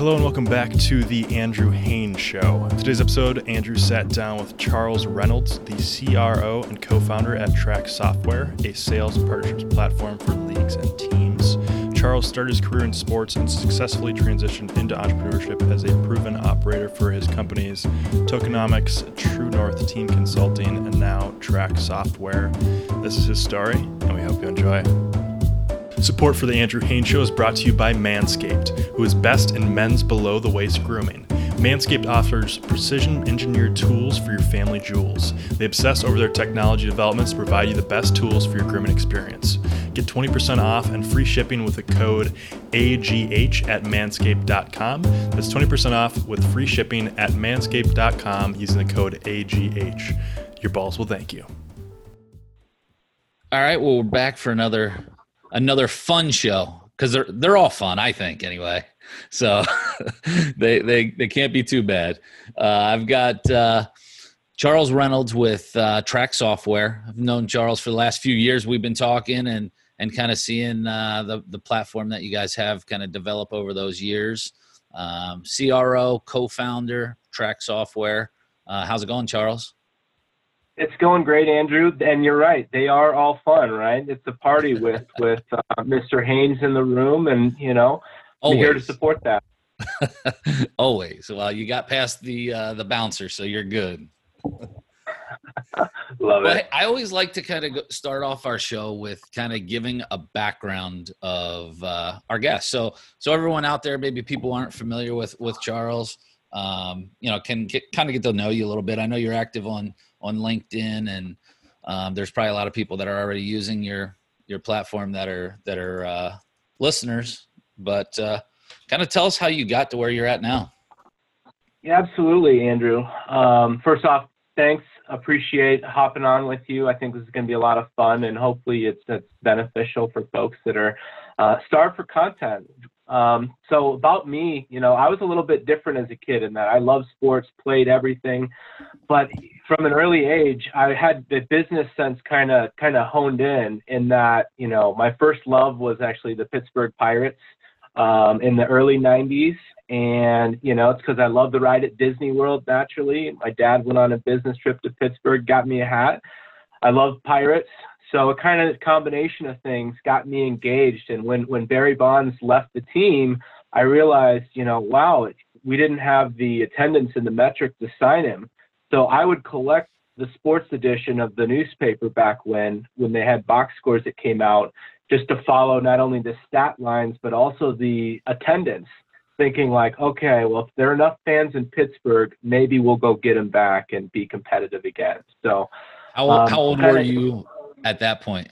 Hello and welcome back to the Andrew Haines Show. Today's episode, Andrew sat down with Charles Reynolds, the CRO and co founder at Trak Software, a sales and partnerships platform for leagues and teams. Charles started his career in sports and successfully transitioned into entrepreneurship as a proven operator for his companies Tokenomix, True North Team Consulting, and now Trak Software. This is his story, and we hope you enjoy. Support for the Andrew Haines Show is brought to you by Manscaped, who is best in men's below the waist grooming. Manscaped offers precision engineered tools for your family jewels. They obsess over their technology developments to provide you the best tools for your grooming experience. Get 20% off and free shipping with the code AGH at manscaped.com. That's 20% off with free shipping at manscaped.com using the code AGH. Your balls will thank you. All right, well, we're back for another another fun show because they're they're all fun, I think, anyway. So they they they can't be too bad. Uh, I've got uh, Charles Reynolds with uh, Trak Software. I've known Charles for the last few years. We've been talking and and kind of seeing uh, the the platform that you guys have kind of develop over those years. Um, CRO, co-founder, Trak Software. Uh, how's it going, Charles? It's going great, Andrew. And you're right; they are all fun, right? It's a party with with uh, Mr. Haines in the room, and you know, I'm here to support that. Always. Well, you got past the uh, the bouncer, so you're good. Love it. I, I, always like to kind of start off our show with kind of giving a background of uh, our guests. So, so everyone out there, maybe people aren't familiar with with Charles, um, you know, can get, kind of get to know you a little bit. I know you're active on on LinkedIn, and um, there's probably a lot of people that are already using your your platform that are that are uh, listeners. But uh, kind of tell us how you got to where you're at now. Yeah, absolutely, Andrew. Um, first off, thanks. Appreciate hopping on with you. I think this is going to be a lot of fun, and hopefully, it's, it's beneficial for folks that are uh, starved for content. Um, so about me, you know, I was a little bit different as a kid in that I loved sports, played everything, but from an early age, I had the business sense kind of kind of honed in. In that, you know, my first love was actually the Pittsburgh Pirates um, in the early '90s, and you know, it's because I love the ride at Disney World. Naturally, my dad went on a business trip to Pittsburgh, got me a hat. I love pirates. So a kind of combination of things got me engaged. And when, when Barry Bonds left the team, I realized, you know, wow, we didn't have the attendance and the metric to sign him. So I would collect the sports edition of the newspaper back when, when they had box scores that came out, just to follow not only the stat lines, but also the attendance, thinking like, okay, well, if there are enough fans in Pittsburgh, maybe we'll go get them back and be competitive again. So how, um, how old were you at that point?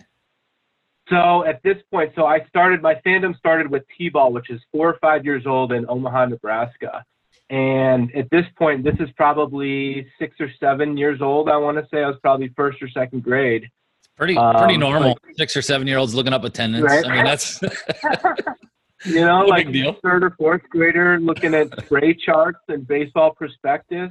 So at this point, so I started my fandom started with T-ball, which is four or five years old in Omaha, Nebraska. And at this point, this is probably six or seven years old. I want to say I was probably first or second grade. Pretty pretty um, normal. Like, six or seven year olds looking up attendance. Right? I mean, that's you know, like third or fourth grader looking at spray charts and baseball prospectus.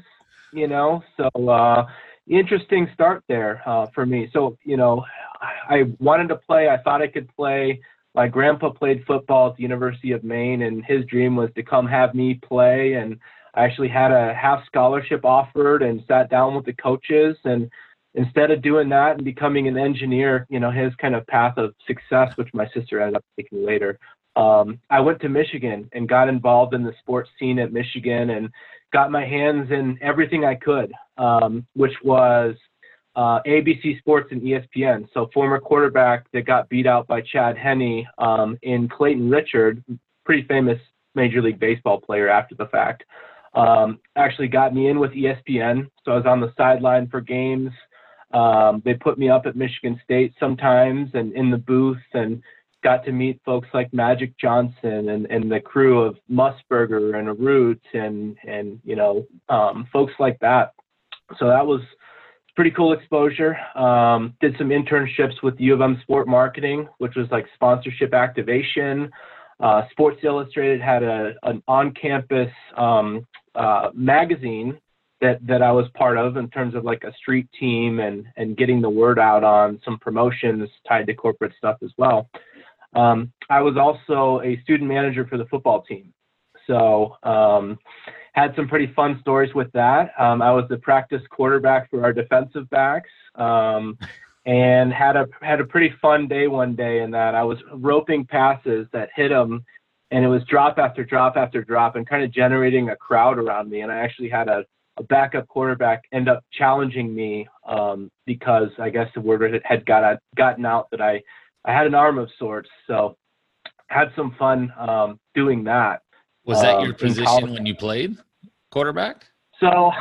You know, so uh, interesting start there uh, for me. So, you know, I wanted to play. I thought I could play. My grandpa played football at the University of Maine, and his dream was to come have me play. And I actually had a half scholarship offered and sat down with the coaches. And instead of doing that and becoming an engineer, you know, his kind of path of success, which my sister ended up taking later, um, I went to Michigan and got involved in the sports scene at Michigan and got my hands in everything I could, um, which was uh, ABC Sports and ESPN. So former quarterback that got beat out by Chad Henne um, in Clayton Richard, pretty famous Major League Baseball player after the fact, um, actually got me in with ESPN. So I was on the sideline for games. Um, they put me up at Michigan State sometimes and in the booth and got to meet folks like Magic Johnson and, and the crew of Musburger and Root and and you know um, folks like that. So that was pretty cool exposure. Um, did some internships with U of M Sport Marketing, which was like sponsorship activation. Uh, Sports Illustrated had a an on-campus um, uh, magazine that that I was part of in terms of like a street team and and getting the word out on some promotions tied to corporate stuff as well. Um, I was also a student manager for the football team. So um, had some pretty fun stories with that. Um, I was the practice quarterback for our defensive backs. Um, and had a had a pretty fun day one day in that I was roping passes that hit them, and it was drop after drop after drop, and kind of generating a crowd around me. And I actually had a, a backup quarterback end up challenging me um, because I guess the word had got gotten out that I I had an arm of sorts. So had some fun um, doing that. Was that your um, position when you played quarterback? So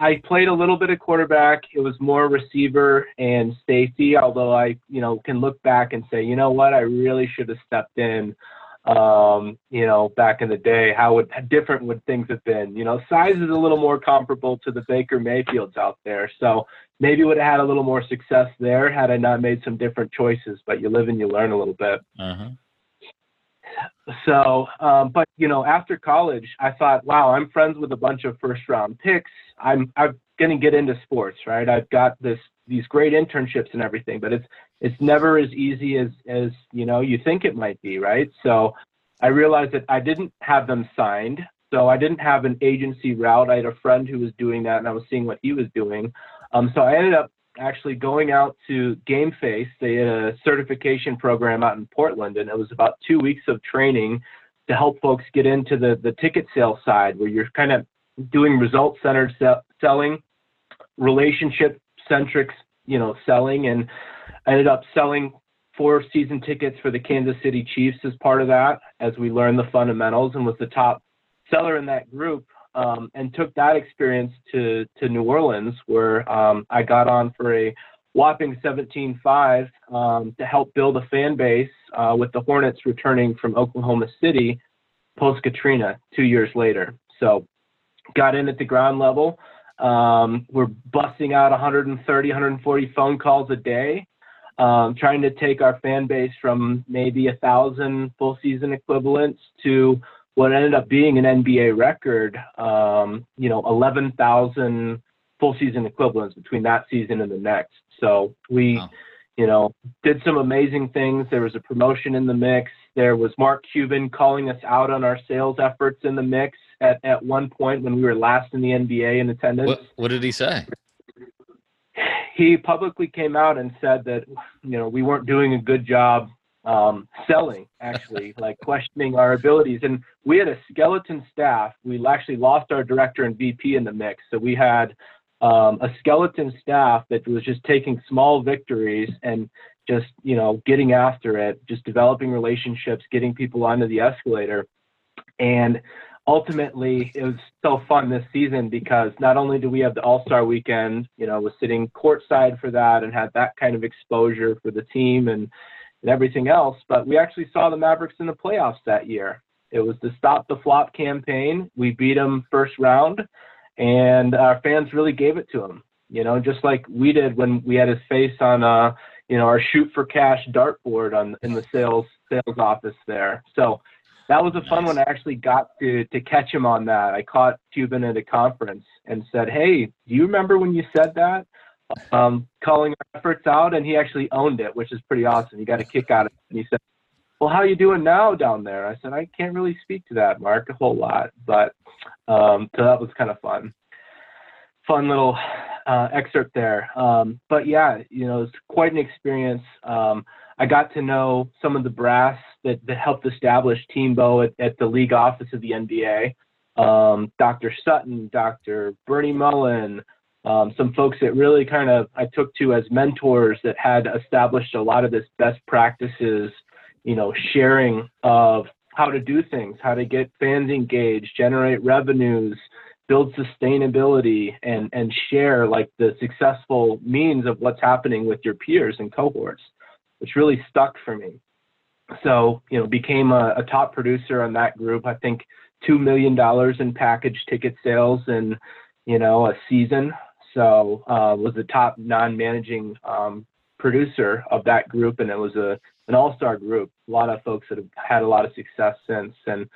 I played a little bit of quarterback. It was more receiver and safety, although I, you know, can look back and say, you know what, I really should have stepped in. Um, you know, back in the day, how would different would things have been? You know, size is a little more comparable to the Baker Mayfields out there. So maybe would have had a little more success there had I not made some different choices. But you live and you learn a little bit. Uh-huh. So, um, but you know, after college, I thought, wow, I'm friends with a bunch of first round picks. I'm I'm going to get into sports, right? I've got this these great internships and everything, but it's it's never as easy as as you know you think it might be, right? So, I realized that I didn't have them signed, so I didn't have an agency route. I had a friend who was doing that, and I was seeing what he was doing. Um, so I ended up actually going out to GameFace. They had a certification program out in Portland, and it was about two weeks of training to help folks get into the, the ticket sale side where you're kind of doing result centered selling, relationship centric, you know, selling, and ended up selling four season tickets for the Kansas City Chiefs as part of that as we learned the fundamentals and was the top seller in that group um, and took that experience to to New Orleans, where um, I got on for a whopping 17-5 um, to help build a fan base uh, with the Hornets returning from Oklahoma City post Katrina two years later. So got in at the ground level. Um, we're busting out 130, 140 phone calls a day, um, trying to take our fan base from maybe a thousand full season equivalents to what ended up being an NBA record, um, you know, 11,000 full season equivalents between that season and the next. So we, wow. you know, did some amazing things. There was a promotion in the mix. There was Mark Cuban calling us out on our sales efforts in the mix at, at one point when we were last in the NBA in attendance. What, what did he say? He publicly came out and said that, you know, we weren't doing a good job um, selling, actually, like questioning our abilities. And we had a skeleton staff. We actually lost our director and VP in the mix. So we had um, a skeleton staff that was just taking small victories and just, you know, getting after it, just developing relationships, getting people onto the escalator. And ultimately, it was so fun this season because not only do we have the All Star weekend, you know, was sitting courtside for that and had that kind of exposure for the team and and everything else. But we actually saw the Mavericks in the playoffs that year. It was the Stop the Flop campaign. We beat them first round, and our fans really gave it to him. You know, just like we did when we had his face on, uh, you know, our shoot for cash dartboard on in the sales sales office there. So that was a fun nice. one. I actually got to to catch him on that. I caught Cuban at a conference and said, "Hey, do you remember when you said that?" Um, calling our efforts out, and he actually owned it, which is pretty awesome. He got a kick out of it. And he said, "Well, how are you doing now down there?" I said, "I can't really speak to that, Mark, a whole lot, but um, so that was kind of fun, fun little uh, excerpt there. Um, but yeah, you know, it's quite an experience. Um, I got to know some of the brass that, that helped establish Teambo at, at the league office of the NBA. Um, Dr. Sutton, Dr. Bernie Mullin, um, some folks that really kind of I took to as mentors that had established a lot of this best practices, you know, sharing of how to do things, how to get fans engaged, generate revenues, build sustainability, and and share like the successful means of what's happening with your peers and cohorts, which really stuck for me. So you know, became a, a top producer on that group. I think two million dollars in package ticket sales in you know a season so uh, was the top non-managing um, producer of that group, and it was a an all-star group. A lot of folks that have had a lot of success since, and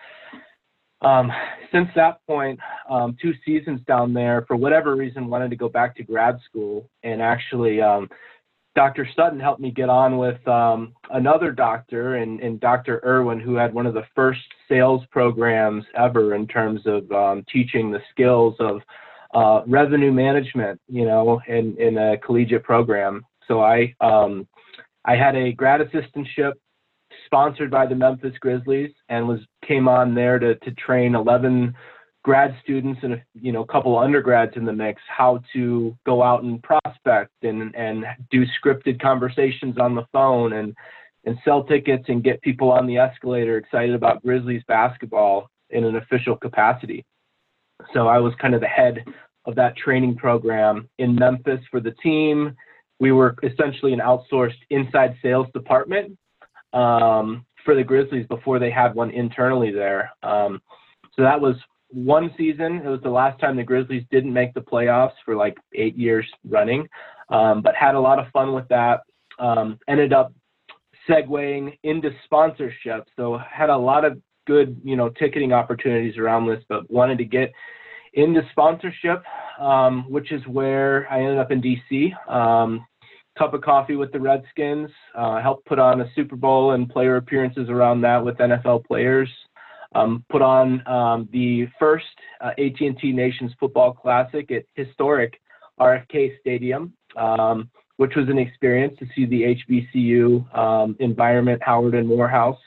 um, since that point, um, two seasons down there, for whatever reason, wanted to go back to grad school and actually um, Dr. Sutton helped me get on with um, another doctor, and, and, Dr. Irwin, who had one of the first sales programs ever in terms of um, teaching the skills of uh, revenue management, you know, in, in a collegiate program. So I um, I had a grad assistantship sponsored by the Memphis Grizzlies and was came on there to to train 11 grad students and a you know a couple undergrads in the mix how to go out and prospect and and do scripted conversations on the phone and and sell tickets and get people on the escalator excited about Grizzlies basketball in an official capacity. So I was kind of the head of that training program in Memphis for the team. We were essentially an outsourced inside sales department um, for the Grizzlies before they had one internally there. Um, so that was one season. It was the last time the Grizzlies didn't make the playoffs for like eight years running, um, but had a lot of fun with that. Um, ended up segueing into sponsorship, so had a lot of good, you know, ticketing opportunities around this, but wanted to get into sponsorship, um, which is where I ended up in DC. Um, cup of coffee with the Redskins, uh, helped put on a Super Bowl and player appearances around that with NFL players. Um, put on um, the first uh, AT&T Nations Football Classic at historic RFK Stadium, um, which was an experience to see the HBCU um, environment, Howard and Morehouse,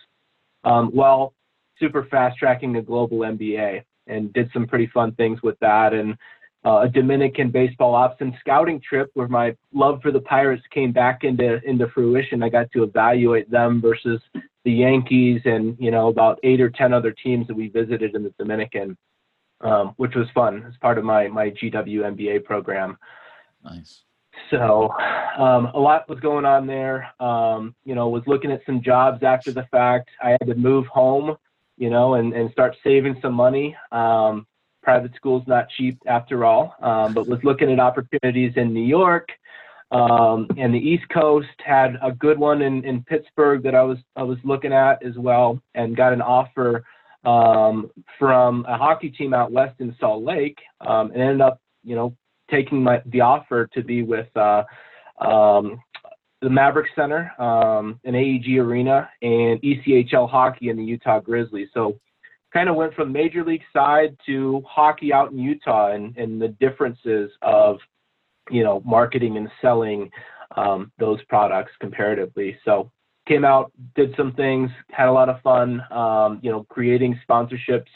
um, while super fast tracking the global MBA and did some pretty fun things with that. And uh, a Dominican baseball ops and scouting trip where my love for the Pirates came back into into fruition. I got to evaluate them versus the Yankees and you know about eight or ten other teams that we visited in the Dominican, um, which was fun as part of my my GW MBA program. Nice. So um, a lot was going on there. Um, you know, was looking at some jobs after the fact. I had to move home you know, and, and start saving some money. Um, private school's not cheap after all, um, but was looking at opportunities in New York um, and the East Coast. Had a good one in, in Pittsburgh that I was I was looking at as well, and got an offer um, from a hockey team out west in Salt Lake, um, and ended up you know taking my the offer to be with uh, um, the Maverik Center, um, an AEG arena, and ECHL hockey in the Utah Grizzlies. So kind of went from major league side to hockey out in Utah and, and the differences of, you know, marketing and selling um, those products comparatively. So came out, did some things, had a lot of fun, um, you know, creating sponsorships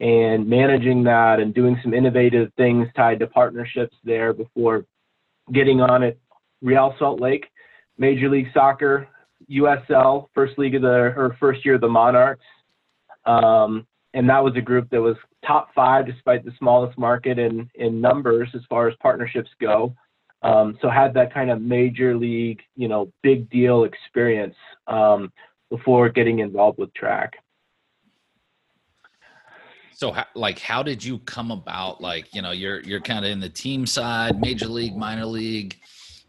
and managing that and doing some innovative things tied to partnerships there before getting on at Real Salt Lake Major League Soccer, USL, first league of the or first year of the Monarchs, um, and that was a group that was top five despite the smallest market in in numbers as far as partnerships go. Um, so had that kind of major league, you know, big deal experience um, before getting involved with Trak. So, like, how did you come about? Like, you know, you're you're kind of in the team side, major league, minor league.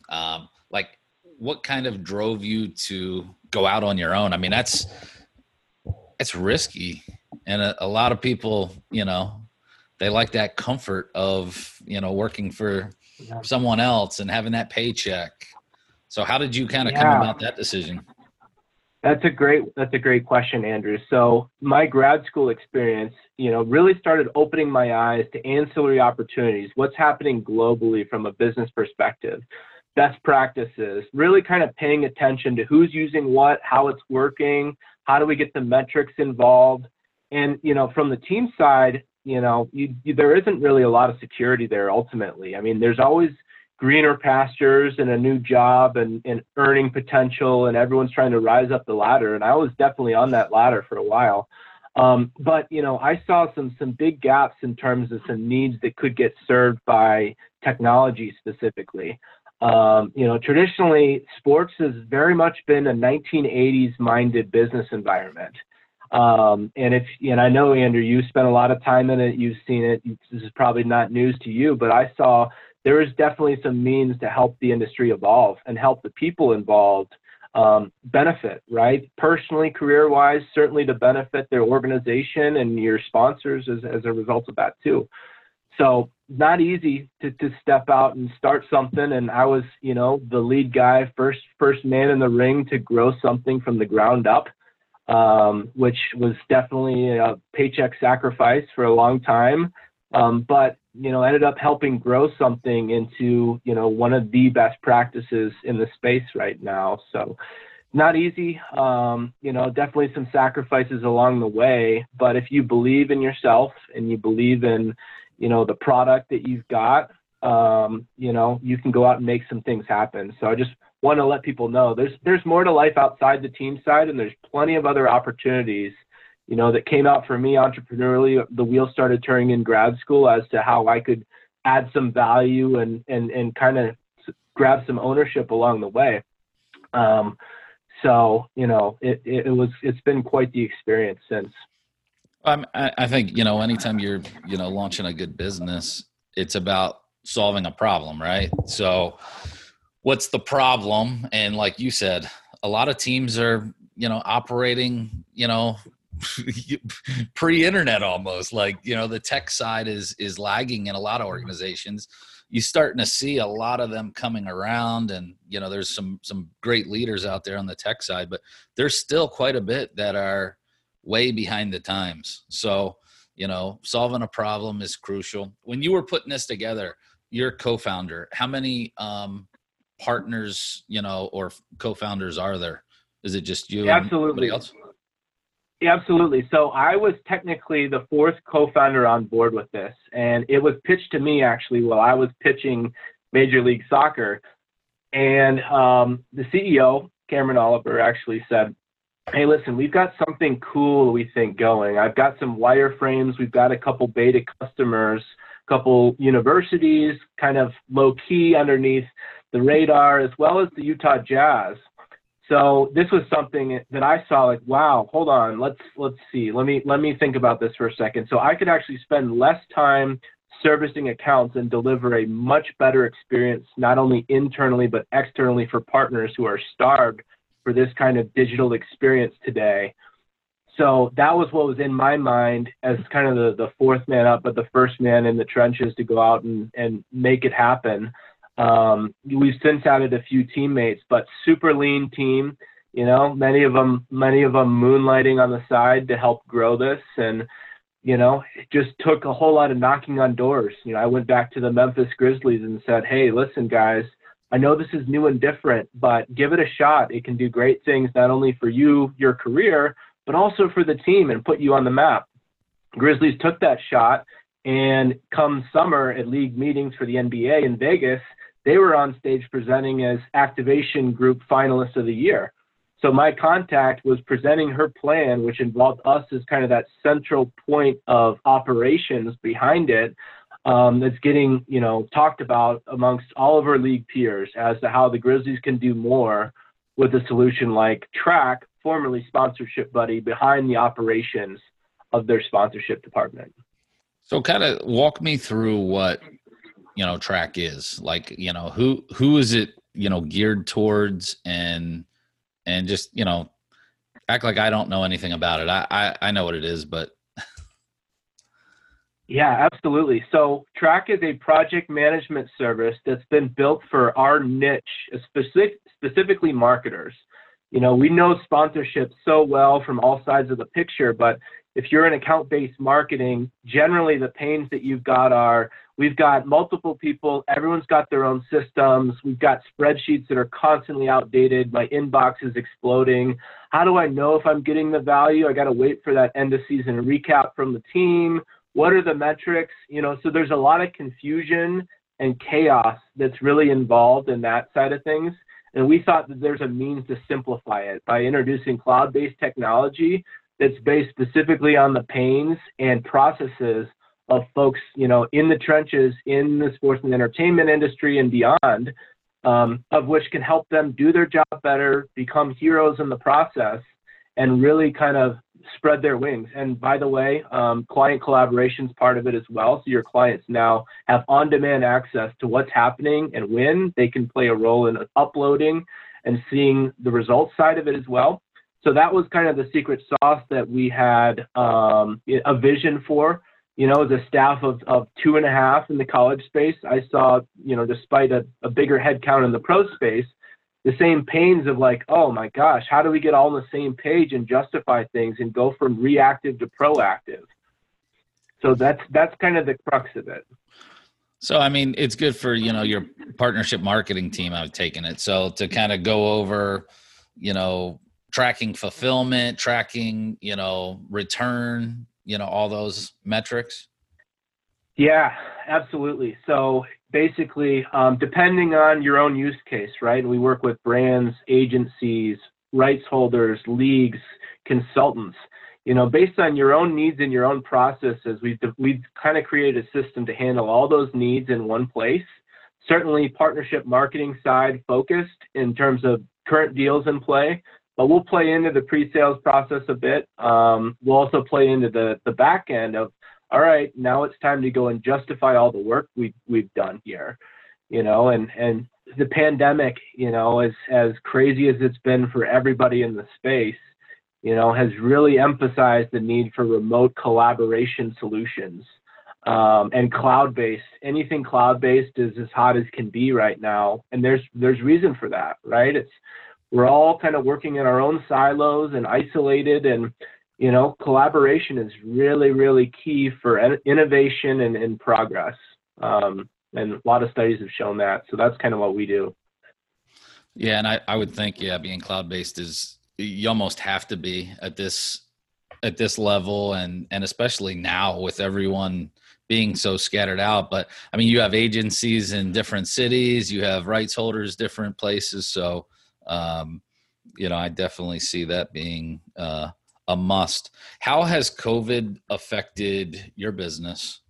Um, like, what kind of drove you to go out on your own? I mean, that's it's risky, and a, a lot of people, you know, they like that comfort of you know working for yeah. someone else and having that paycheck. So, how did you kind of yeah. come about that decision? That's a great that's a great question, Andrew. So my grad school experience, you know, really started opening my eyes to ancillary opportunities. What's happening globally from a business perspective? Best practices, really kind of paying attention to who's using what, how it's working, how do we get the metrics involved. And, you know, from the team side, you know, you, you, there isn't really a lot of security there ultimately. I mean, there's always greener pastures and a new job and, and earning potential, and everyone's trying to rise up the ladder. And I was definitely on that ladder for a while. Um, but you know, I saw some some big gaps in terms of some needs that could get served by technology specifically. Um, you know, traditionally, sports has very much been a 1980s minded business environment. Um, and if, and I know, Andrew, you spent a lot of time in it, you've seen it. This is probably not news to you, but I saw there is definitely some means to help the industry evolve and help the people involved um, benefit, right? Personally, career wise, certainly to benefit their organization and your sponsors as, as a result of that, too. So not easy to, to step out and start something. And I was, you know, the lead guy, first first man in the ring to grow something from the ground up, um, which was definitely a paycheck sacrifice for a long time. Um, but you know, ended up helping grow something into you know one of the best practices in the space right now. So not easy. Um, you know, definitely some sacrifices along the way. But if you believe in yourself and you believe in you know, the product that you've got, um, you know, you can go out and make some things happen. So I just want to let people know there's there's more to life outside the team side, and there's plenty of other opportunities, you know, that came out for me entrepreneurially. The wheel started turning in grad school as to how I could add some value and and and kind of grab some ownership along the way. Um, so you know, it, it was it's been quite the experience since. I, I think you know, anytime you're you know launching a good business, it's about solving a problem, right? So, what's the problem? And like you said, a lot of teams are you know operating you know pre-internet almost like you know the tech side is is lagging in a lot of organizations You're starting to see a lot of them coming around and you know there's some some great leaders out there on the tech side but there's still quite a bit that are way behind the times. So, you know, solving a problem is crucial. When you were putting this together, you're co-founder. How many um, partners, you know, or co-founders are there? Is it just you? Absolutely. else? Yeah, absolutely. So I was technically the fourth co-founder on board with this, and it was pitched to me actually while I was pitching Major League Soccer, and um, the CEO Cameron Oliver actually said, hey, listen, we've got something cool we think going. I've got some wireframes. We've got a couple beta customers, a couple universities, kind of low key underneath the radar, as well as the Utah Jazz. So this was something that I saw like, wow, hold on, let's let's see. Let me let me think about this for a second. So I could actually spend less time servicing accounts and deliver a much better experience, not only internally but externally for partners who are starved for this kind of digital experience today. So that was what was in my mind as kind of the, the fourth man up, but the first man in the trenches to go out and, and make it happen. Um, we've since added a few teammates, but super lean team. You know, many of them, many of them moonlighting on the side to help grow this, and you know, it just took a whole lot of knocking on doors. You know, I went back to the Memphis Grizzlies and said, "Hey, listen, guys, I know this is new and different, but give it a shot. It can do great things not only for you, your career, but also for the team and put you on the map. Grizzlies took that shot, and come summer at league meetings for the NBA in Vegas, they were on stage presenting as Activation Group Finalists of the Year. So my contact was presenting her plan, which involved us as kind of that central point of operations behind it, um, that's getting you know talked about amongst all of our league peers as to how the Grizzlies can do more with a solution like Trak, formerly Sponsorship Buddy, behind the operations of their sponsorship department. So, kind of walk me through what you know Trak is like. You know who who is it you know geared towards and and just you know act like I don't know anything about it. I I, I know what it is, but yeah, absolutely. So Trak is a project management service that's been built for our niche, specific, specifically marketers. You know, we know sponsorship so well from all sides of the picture, but if you're in account-based marketing, generally the pains that you've got are we've got multiple people, everyone's got their own systems, we've got spreadsheets that are constantly outdated, my inbox is exploding. How do I know if I'm getting the value? I got to wait for that end of season recap from the team what are the metrics you know so there's a lot of confusion and chaos that's really involved in that side of things. And we thought that there's a means to simplify it by introducing cloud-based technology that's based specifically on the pains and processes of folks you know in the trenches in the sports and entertainment industry and beyond um, of which can help them do their job better become heroes in the process and really kind of spread their wings. And by the way, um, client collaboration is part of it as well. So your clients now have on-demand access to what's happening and when they can play a role in uploading and seeing the results side of it as well. So that was kind of the secret sauce that we had um, a vision for. you know, as a staff of, of two and a half in the college space, I saw, you know, despite a, a bigger headcount in the pro space, the same pains of like, oh my gosh, how do we get all on the same page and justify things and go from reactive to proactive? So that's that's kind of the crux of it. So I mean, it's good for you know your partnership marketing team. I've taken it so to kind of go over, you know, tracking fulfillment, tracking you know return, you know all those metrics. Yeah, absolutely. So basically, um, depending on your own use case, right? We work with brands, agencies, rights holders, leagues, consultants you know, based on your own needs and your own processes, we've we've kind of created a system to handle all those needs in one place. Certainly, partnership marketing side focused in terms of current deals in play, but we'll play into the pre-sales process a bit. Um, we'll also play into the the back end of, all right, now it's time to go and justify all the work we've we've done here, you know, and and the pandemic, you know, as as crazy as it's been for everybody in the space you know, has really emphasized the need for remote collaboration solutions um, and cloud-based. Anything cloud-based is as hot as can be right now, and there's there's reason for that, right? It's we're all kind of working in our own silos and isolated, and you know, collaboration is really really key for innovation and, and progress. Um, and a lot of studies have shown that. So that's kind of what we do. Yeah, and I, I would think yeah, being cloud based is you almost have to be at this at this level and and especially now with everyone being so scattered out but i mean you have agencies in different cities you have rights holders different places so um you know i definitely see that being uh a must how has covid affected your business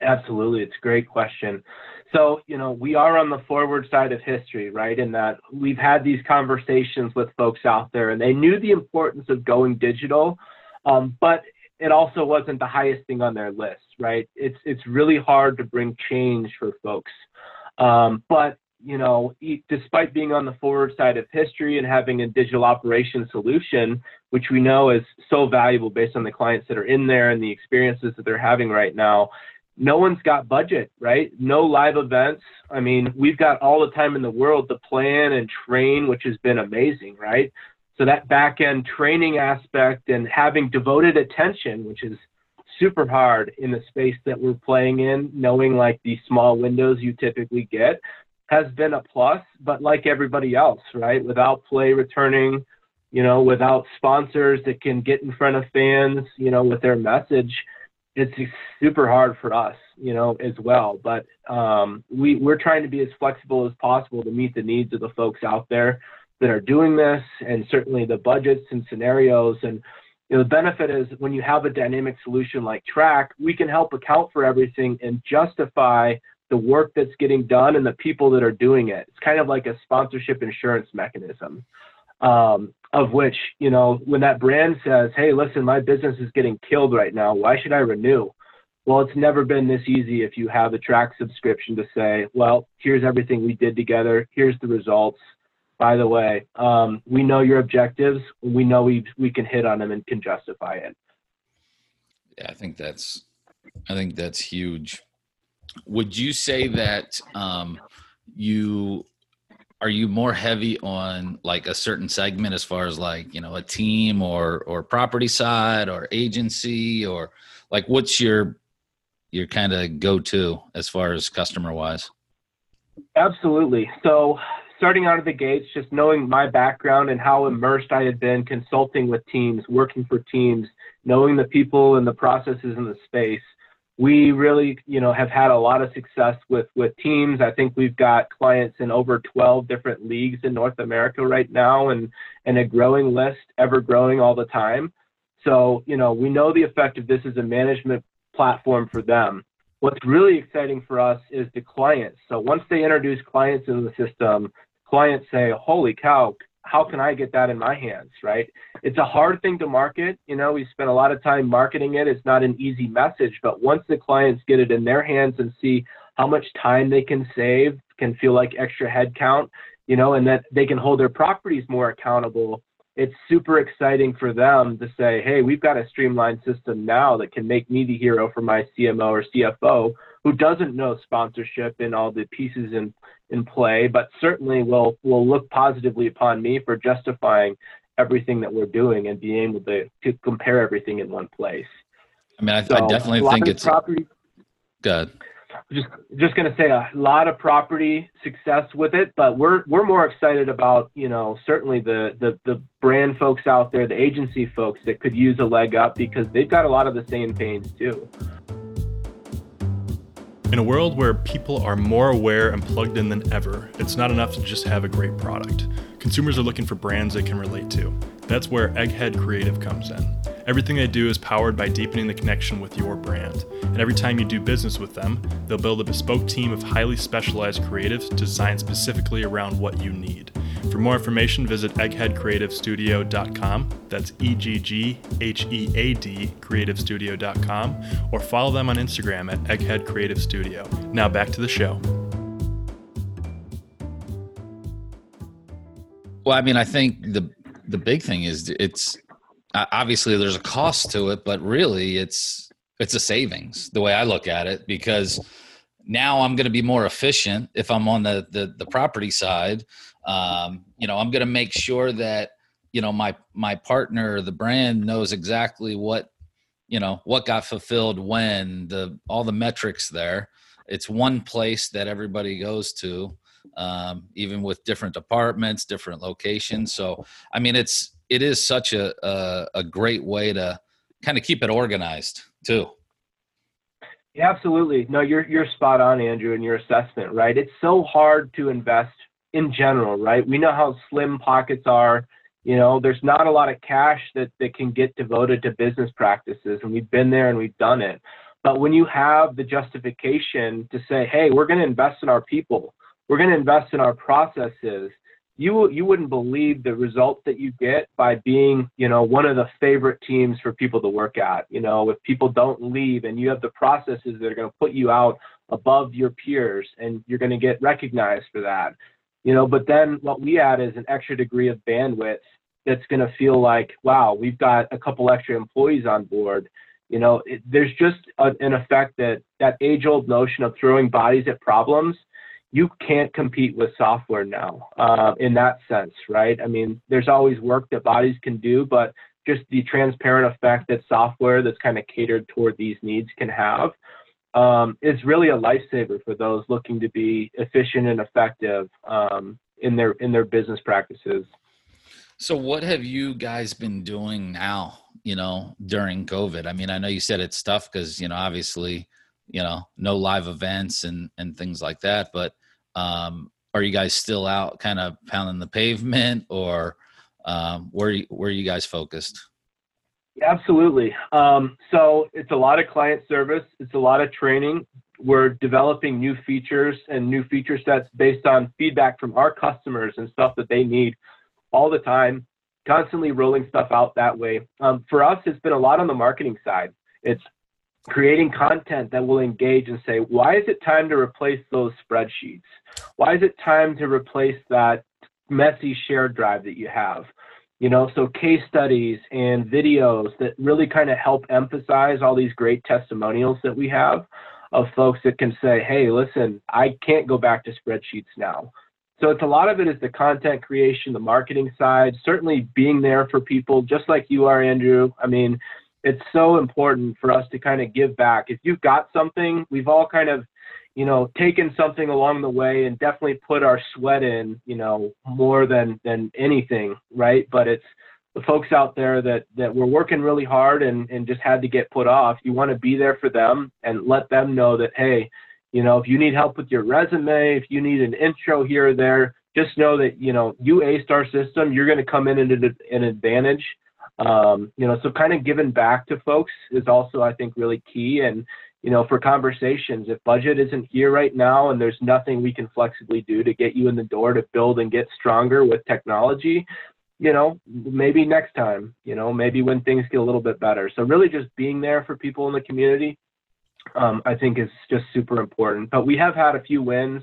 absolutely it's a great question so, you know, we are on the forward side of history, right? In that we've had these conversations with folks out there and they knew the importance of going digital, um, but it also wasn't the highest thing on their list, right? It's, it's really hard to bring change for folks. Um, but, you know, despite being on the forward side of history and having a digital operation solution, which we know is so valuable based on the clients that are in there and the experiences that they're having right now, no one's got budget, right? No live events. I mean, we've got all the time in the world to plan and train, which has been amazing, right? So that back end training aspect and having devoted attention, which is super hard in the space that we're playing in, knowing like the small windows you typically get, has been a plus. But like everybody else, right? Without play returning, you know, without sponsors that can get in front of fans, you know, with their message, it's super hard for us, you know, as well. But um, we we're trying to be as flexible as possible to meet the needs of the folks out there that are doing this, and certainly the budgets and scenarios. And you know, the benefit is when you have a dynamic solution like Trak, we can help account for everything and justify the work that's getting done and the people that are doing it. It's kind of like a sponsorship insurance mechanism. Um, of which, you know, when that brand says, hey, listen, my business is getting killed right now, why should I renew? Well, it's never been this easy if you have a Trak subscription to say, well, here's everything we did together, here's the results. By the way, um, we know your objectives, we know we we can hit on them and can justify it. Yeah, I think that's I think that's huge. Would you say that um, you are you more heavy on like a certain segment as far as like you know a team or or property side or agency or like what's your your kind of go to as far as customer wise absolutely. So starting out of the gates just knowing my background and how immersed i had been consulting with teams working for teams knowing the people and the processes in the space we really, you know, have had a lot of success with with teams. I think we've got clients in over 12 different leagues in North America right now, and and a growing list, ever growing all the time. So, you know, we know the effect of this as a management platform for them. What's really exciting for us is the clients. So once they introduce clients into the system, clients say, "Holy cow, how can I get that in my hands, right? It's a hard thing to market. You know, we spend a lot of time marketing it. It's not an easy message, but once the clients get it in their hands and see how much time they can save, can feel like extra headcount, you know, and that they can hold their properties more accountable, it's super exciting for them to say, hey, we've got a streamlined system now that can make me the hero for my CMO or CFO who doesn't know sponsorship and all the pieces in, in play, but certainly will, will look positively upon me for justifying everything that we're doing and being able to, to compare everything in one place. I mean, I, so I definitely think it's property. Good just just going to say a lot of property success with it, but we're we're more excited about you know certainly the the the brand folks out there, the agency folks that could use a leg up because they've got a lot of the same pains too. In a world where people are more aware and plugged in than ever, it's not enough to just have a great product. Consumers are looking for brands they can relate to. That's where Egghead Creative comes in. Everything they do is powered by deepening the connection with your brand. And every time you do business with them, they'll build a bespoke team of highly specialized creatives designed specifically around what you need. For more information, visit eggheadcreativestudio.com. That's E G G H E A D creativestudio.com or follow them on Instagram at Egghead Creative Studio. Now back to the show. Well, I mean, I think the the big thing is it's obviously there's a cost to it, but really it's it's a savings the way I look at it because now I'm going to be more efficient if I'm on the the, the property side. Um, you know, I'm going to make sure that you know my my partner, the brand, knows exactly what you know what got fulfilled when the all the metrics there. It's one place that everybody goes to, um, even with different departments, different locations. So, I mean, it's it is such a, a, a great way to kind of keep it organized too. Yeah, absolutely. No, you're you're spot on, Andrew, in your assessment, right? It's so hard to invest in general, right? We know how slim pockets are. You know, there's not a lot of cash that, that can get devoted to business practices, and we've been there and we've done it. But when you have the justification to say, hey, we're going to invest in our people, we're going to invest in our processes, you you wouldn't believe the results that you get by being you know one of the favorite teams for people to work at you know if people don't leave and you have the processes that are going to put you out above your peers and you're going to get recognized for that you know but then what we add is an extra degree of bandwidth that's going to feel like wow we've got a couple extra employees on board you know it, there's just a, an effect that that age old notion of throwing bodies at problems you can't compete with software now uh, in that sense, right? I mean, there's always work that bodies can do, but just the transparent effect that software that's kind of catered toward these needs can have um, is really a lifesaver for those looking to be efficient and effective um, in their in their business practices. So, what have you guys been doing now? You know, during COVID. I mean, I know you said it's tough because you know, obviously, you know, no live events and and things like that, but um, are you guys still out kind of pounding the pavement or um, where, where are you guys focused? Absolutely. Um, so it's a lot of client service. It's a lot of training. We're developing new features and new feature sets based on feedback from our customers and stuff that they need all the time, constantly rolling stuff out that way. Um, for us, it's been a lot on the marketing side. It's creating content that will engage and say, why is it time to replace those spreadsheets? Why is it time to replace that messy shared drive that you have? You know, so case studies and videos that really kind of help emphasize all these great testimonials that we have of folks that can say, hey, listen, I can't go back to spreadsheets now. So it's a lot of it is the content creation, the marketing side, certainly being there for people just like you are, Andrew. I mean, it's so important for us to kind of give back. If you've got something, we've all kind of, you know, taken something along the way and definitely put our sweat in, you know, more than than anything, right? But it's the folks out there that that were working really hard and and just had to get put off. You want to be there for them and let them know that hey, you know, if you need help with your resume, if you need an intro here or there, just know that you know you aced our system. You're going to come in at an advantage um, you know, so kind of giving back to folks is also, I think, really key. And, you know, for conversations, if budget isn't here right now and there's nothing we can flexibly do to get you in the door to build and get stronger with technology, you know, maybe next time, you know, maybe when things get a little bit better. So really just being there for people in the community, um, I think is just super important. But we have had a few wins.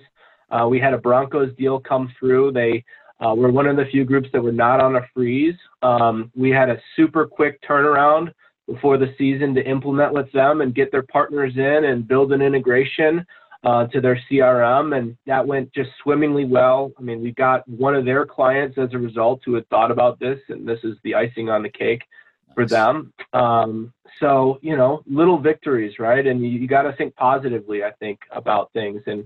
Uh, we had a Broncos deal come through. They Uh, we're one of the few groups that were not on a freeze. Um, we had a super quick turnaround before the season to implement with them and get their partners in and build an integration uh, to their CRM, and that went just swimmingly well. I mean, we got one of their clients as a result who had thought about this, and this is the icing on the cake for them. Um, so, you know, little victories, right? And you, you got to think positively, I think, about things. And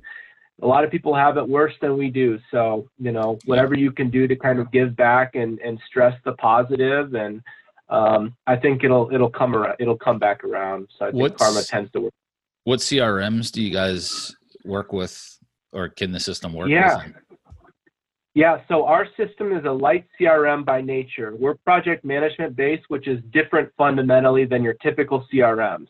a lot of people have it worse than we do. So, you know, whatever you can do to kind of give back and, and stress the positive and um, I think it'll it'll come around it'll come back around. So I think What's, karma tends to work. What CRMs do you guys work with or can the system work yeah. with? Yeah, so our system is a light CRM by nature. We're project management based, which is different fundamentally than your typical CRMs.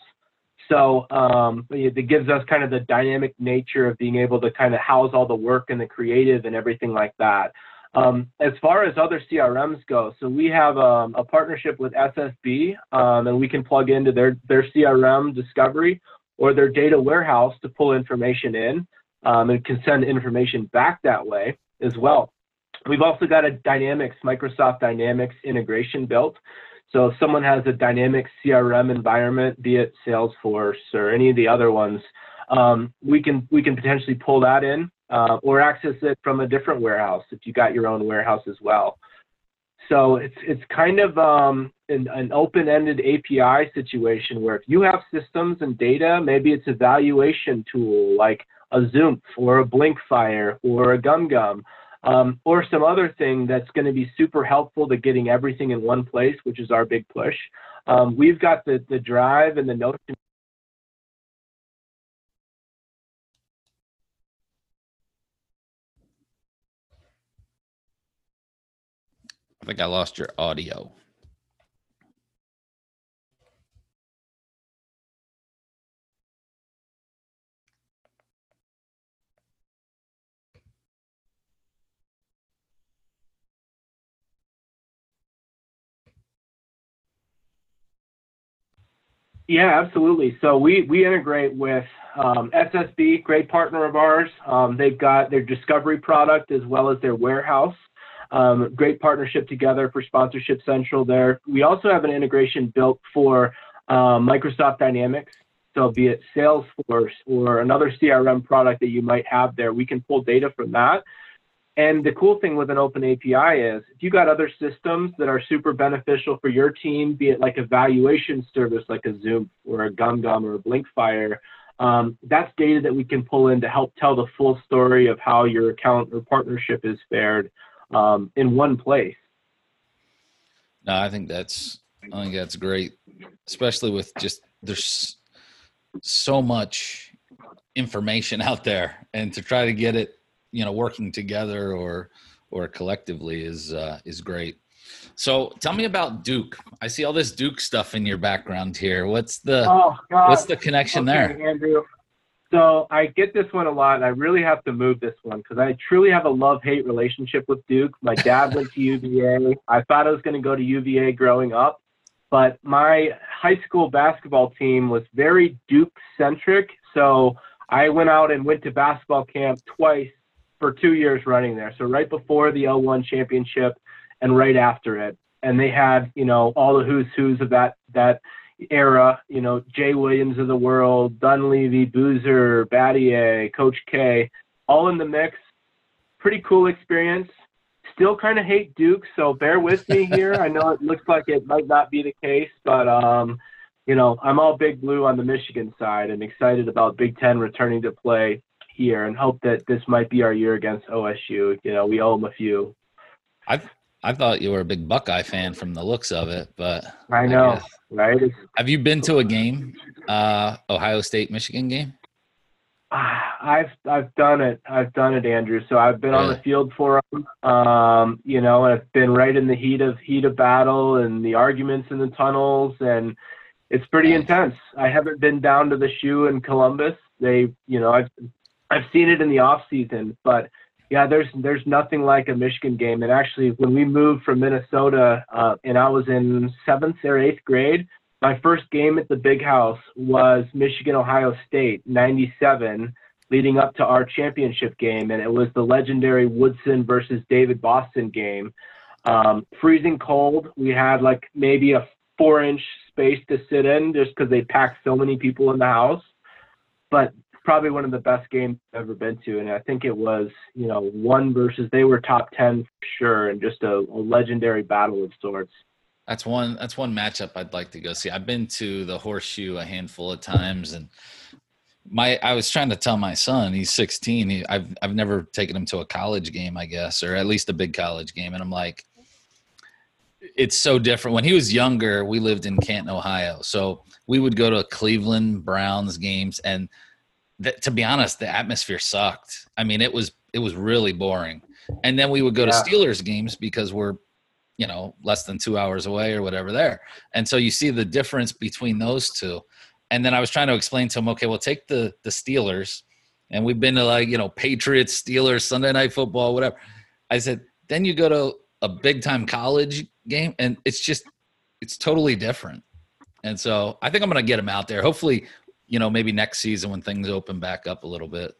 So um, it gives us kind of the dynamic nature of being able to kind of house all the work and the creative and everything like that. Um, as far as other CRMs go, so we have um, a partnership with SSB, um, and we can plug into their their CRM discovery or their data warehouse to pull information in, um, and can send information back that way as well. We've also got a Dynamics, Microsoft Dynamics integration built. So if someone has a dynamic CRM environment, be it Salesforce or any of the other ones, um, we can we can potentially pull that in uh, or access it from a different warehouse if you got your own warehouse as well. So it's it's kind of um, an, an open-ended API situation where if you have systems and data, maybe it's a valuation tool like a Zoomph or a Blinkfire or a GumGum um, or some other thing that's going to be super helpful to getting everything in one place, which is our big push. Um, we've got the, the drive and the notion. I think I lost your audio. Yeah, absolutely. So we we integrate with um, SSB, great partner of ours. Um, they've got their discovery product as well as their warehouse. Um, great partnership together for Sponsorship Central there. We also have an integration built for um, Microsoft Dynamics. So be it Salesforce or another CRM product that you might have there, we can pull data from that and the cool thing with an open API is if you got other systems that are super beneficial for your team, be it like a valuation service like a Zoomph or a GumGum or a Blinkfire, um, that's data that we can pull in to help tell the full story of how your account or partnership is fared um, in one place. No, I think that's I think that's great, especially with just there's so much information out there, and to try to get it you know working together or or collectively is uh, is great. So tell me about Duke. I see all this Duke stuff in your background here. What's the oh, what's the connection okay, there? Andrew. So I get this one a lot, and I really have to move this one because I truly have a love-hate relationship with Duke. My dad went to UVA. I thought I was going to go to UVA growing up, but my high school basketball team was very Duke-centric. So I went out and went to basketball camp twice for two years running there. So right before the L1 championship and right after it. And they had, you know, all the who's who's of that that era, you know, Jay Williams of the world, Dunleavy, Boozer, Battier, Coach K, all in the mix. Pretty cool experience. Still kind of hate Duke, so bear with me here. I know it looks like it might not be the case, but um, you know, I'm all big blue on the Michigan side and excited about Big Ten returning to play here and hope that this might be our year against OSU. You know, we owe them a few. I I thought you were a big Buckeye fan from the looks of it, but I know, I right? Have you been to a game, uh, Ohio State Michigan game? I've I've done it. I've done it, Andrew. So I've been really? on the field for them. Um, you know, and I've been right in the heat of heat of battle and the arguments in the tunnels, and it's pretty nice. intense. I haven't been down to the shoe in Columbus. They, you know, I've I've seen it in the off season, but yeah, there's there's nothing like a Michigan game. And actually, when we moved from Minnesota, uh, and I was in seventh or eighth grade, my first game at the Big House was Michigan Ohio State '97. leading up to our championship game, and it was the legendary Woodson versus David Boston game. Um, freezing cold. We had like maybe a four inch space to sit in just because they packed so many people in the house. But probably one of the best games I've ever been to. And I think it was, you know, one versus they were top 10 for sure and just a, a legendary battle of sorts. That's one. That's one matchup I'd like to go see. I've been to the Horseshoe a handful of times, and my I was trying to tell my son, he's 16. He, I've I've never taken him to a college game, I guess, or at least a big college game, and I'm like, it's so different. When he was younger, we lived in Canton, Ohio, so we would go to Cleveland Browns games, and th- to be honest, the atmosphere sucked. I mean, it was it was really boring. And then we would go yeah. to Steelers games because we're you know less than two hours away or whatever there and so you see the difference between those two and then i was trying to explain to him okay well take the the steelers and we've been to like you know patriots steelers sunday night football whatever i said then you go to a big time college game and it's just it's totally different and so i think i'm going to get him out there hopefully you know maybe next season when things open back up a little bit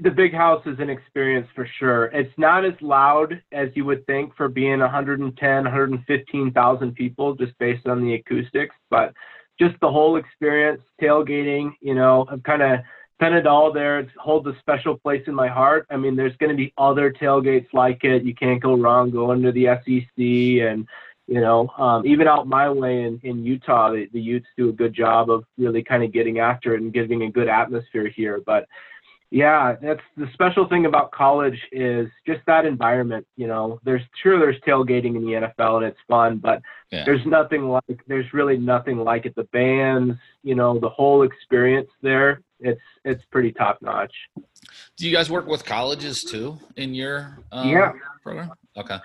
the big house is an experience for sure. It's not as loud as you would think for being 110, 115,000 people just based on the acoustics, but just the whole experience, tailgating, you know, I've kind of spent it all there. It holds a special place in my heart. I mean, there's going to be other tailgates like it. You can't go wrong going to the SEC and, you know, um, even out my way in, in Utah, the, the Utes do a good job of really kind of getting after it and giving a good atmosphere here. But yeah, that's the special thing about college is just that environment. You know, there's sure there's tailgating in the NFL and it's fun, but yeah. there's nothing like there's really nothing like it. The bands, you know, the whole experience there, it's it's pretty top notch. Do you guys work with colleges too in your um, yeah program? Okay.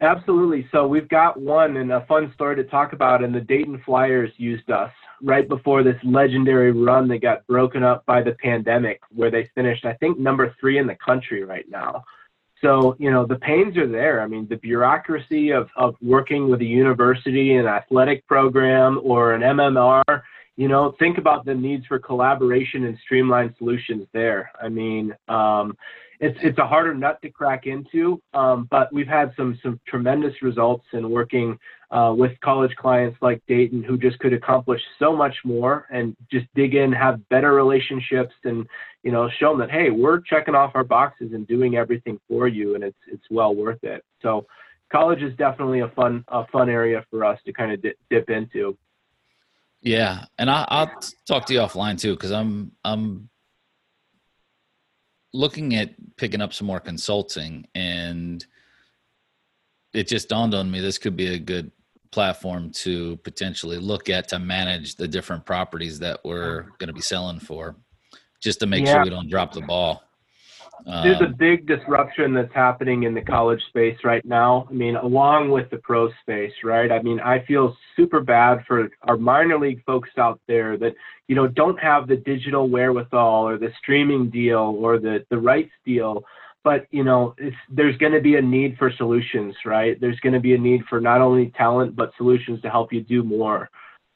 Absolutely. So we've got one and a fun story to talk about. And the Dayton Flyers used us right before this legendary run that got broken up by the pandemic, where they finished, I think, number three in the country right now. So, you know, the pains are there. I mean, the bureaucracy of, of working with a university, an athletic program, or an MMR, you know, think about the needs for collaboration and streamlined solutions there. I mean, um, it's it's a harder nut to crack into, um, but we've had some some tremendous results in working uh, with college clients like Dayton, who just could accomplish so much more and just dig in, have better relationships, and you know show them that hey, we're checking off our boxes and doing everything for you, and it's it's well worth it. So college is definitely a fun a fun area for us to kind of dip, dip into. Yeah, and I, will talk to you offline too because I'm I'm looking at picking up some more consulting and it just dawned on me this could be a good platform to potentially look at to manage the different properties that we're going to be selling for just to make yeah. sure we don't drop the ball there's a um, big disruption that's happening in the college space right now. I mean, along with the pro space, right? I mean, I feel super bad for our minor league folks out there that, you know, don't have the digital wherewithal or the streaming deal or the, the rights deal. But, you know, there's going to be a need for solutions, right? There's going to be a need for not only talent, but solutions to help you do more.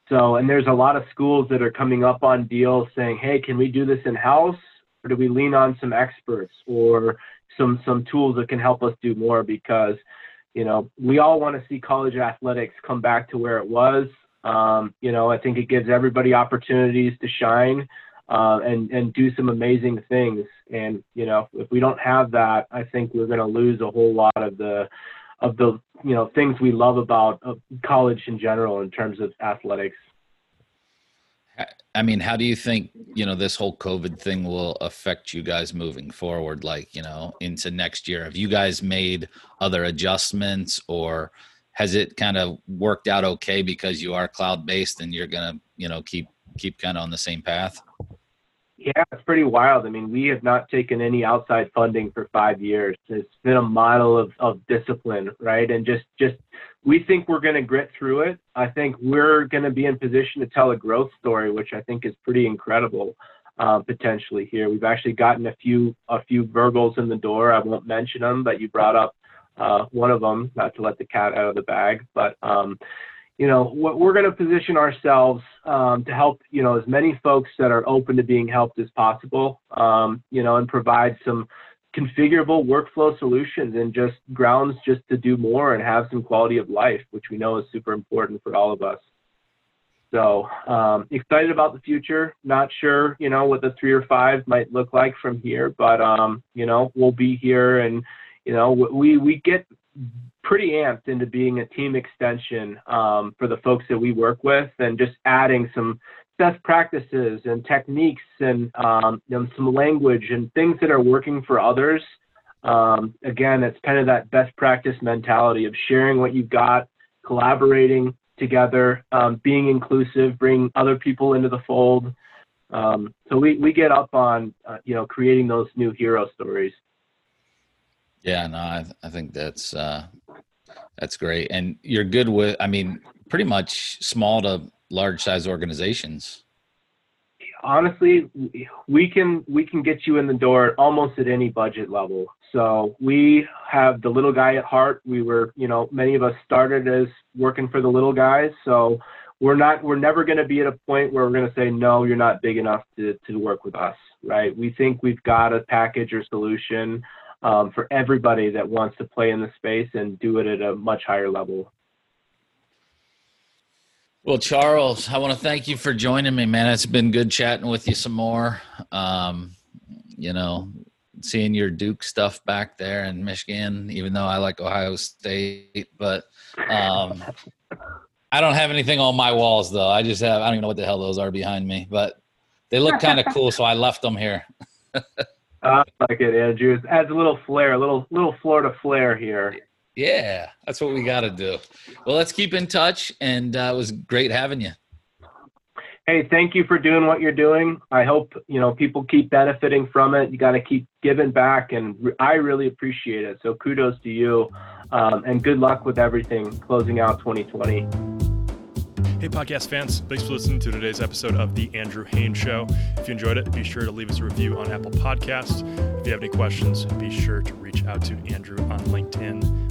So, and there's a lot of schools that are coming up on deals saying, hey, can we do this in house? Or do we lean on some experts or some some tools that can help us do more? Because you know we all want to see college athletics come back to where it was. Um, you know i think it gives everybody opportunities to shine uh, and and do some amazing things. And you know if we don't have that i think we're going to lose a whole lot of the of the you know things we love about uh, college in general in terms of athletics I mean, how do you think, you know, this whole COVID thing will affect you guys moving forward, like, you know, into next year? Have you guys made other adjustments or has it kind of worked out okay because you are cloud based and you're going to, you know, keep, keep kind of on the same path? Yeah, it's pretty wild. I mean, we have not taken any outside funding for five years. It's been a model of, of discipline, right? And just just we think we're going to grit through it. I think we're going to be in position to tell a growth story, which I think is pretty incredible uh, potentially here. We've actually gotten a few a few Virgils in the door. I won't mention them, but you brought up uh, one of them, not to let the cat out of the bag, but. Um, you know, what we're going to position ourselves um, to help, you know, as many folks that are open to being helped as possible, um, you know, and provide some configurable workflow solutions and just grounds just to do more and have some quality of life, which we know is super important for all of us. So um, excited about the future. Not sure, you know, what the three or five might look like from here, but um, you know, we'll be here, and you know, we we get pretty amped into being a team extension um, for the folks that we work with, and just adding some best practices and techniques and um, some language and things that are working for others. Um, again, it's kind of that best practice mentality of sharing what you've got, collaborating, together, um, being inclusive, bring other people into the fold. Um, so we, we get up on, uh, you know, creating those new hero stories. Yeah, no, I, I think that's, uh, that's great. And you're good with, I mean, pretty much small to large size organizations. Honestly, we can, we can get you in the door almost at any budget level. So we have the little guy at heart. We were, you know, many of us started as working for the little guys. So we're not, we're never going to be at a point where we're going to say, no, you're not big enough to, to work with us, right? We think we've got a package or solution um, for everybody that wants to play in the space and do it at a much higher level. Well, Charles, I want to thank you for joining me, man. It's been good chatting with you some more. Um, you know, seeing your Duke stuff back there in Michigan, even though I like Ohio State. But um, I don't have anything on my walls though. I just have I don't even know what the hell those are behind me, but they look kind of cool, so I left them here. I like it, Andrew. It adds a little flair, a little little Florida flair here. Yeah, that's what we got to do. Well, let's keep in touch, and uh, it was great having you hey, thank you for doing what you're doing. I hope you know people keep benefiting from it. You got to keep giving back, and I really appreciate it. So kudos to you, um, and good luck with everything closing out 2020. Hey, podcast fans, thanks for listening to today's episode of The Andrew Haines Show. If you enjoyed it, be sure to leave us a review on Apple Podcasts. If you have any questions, be sure to reach out to Andrew on LinkedIn.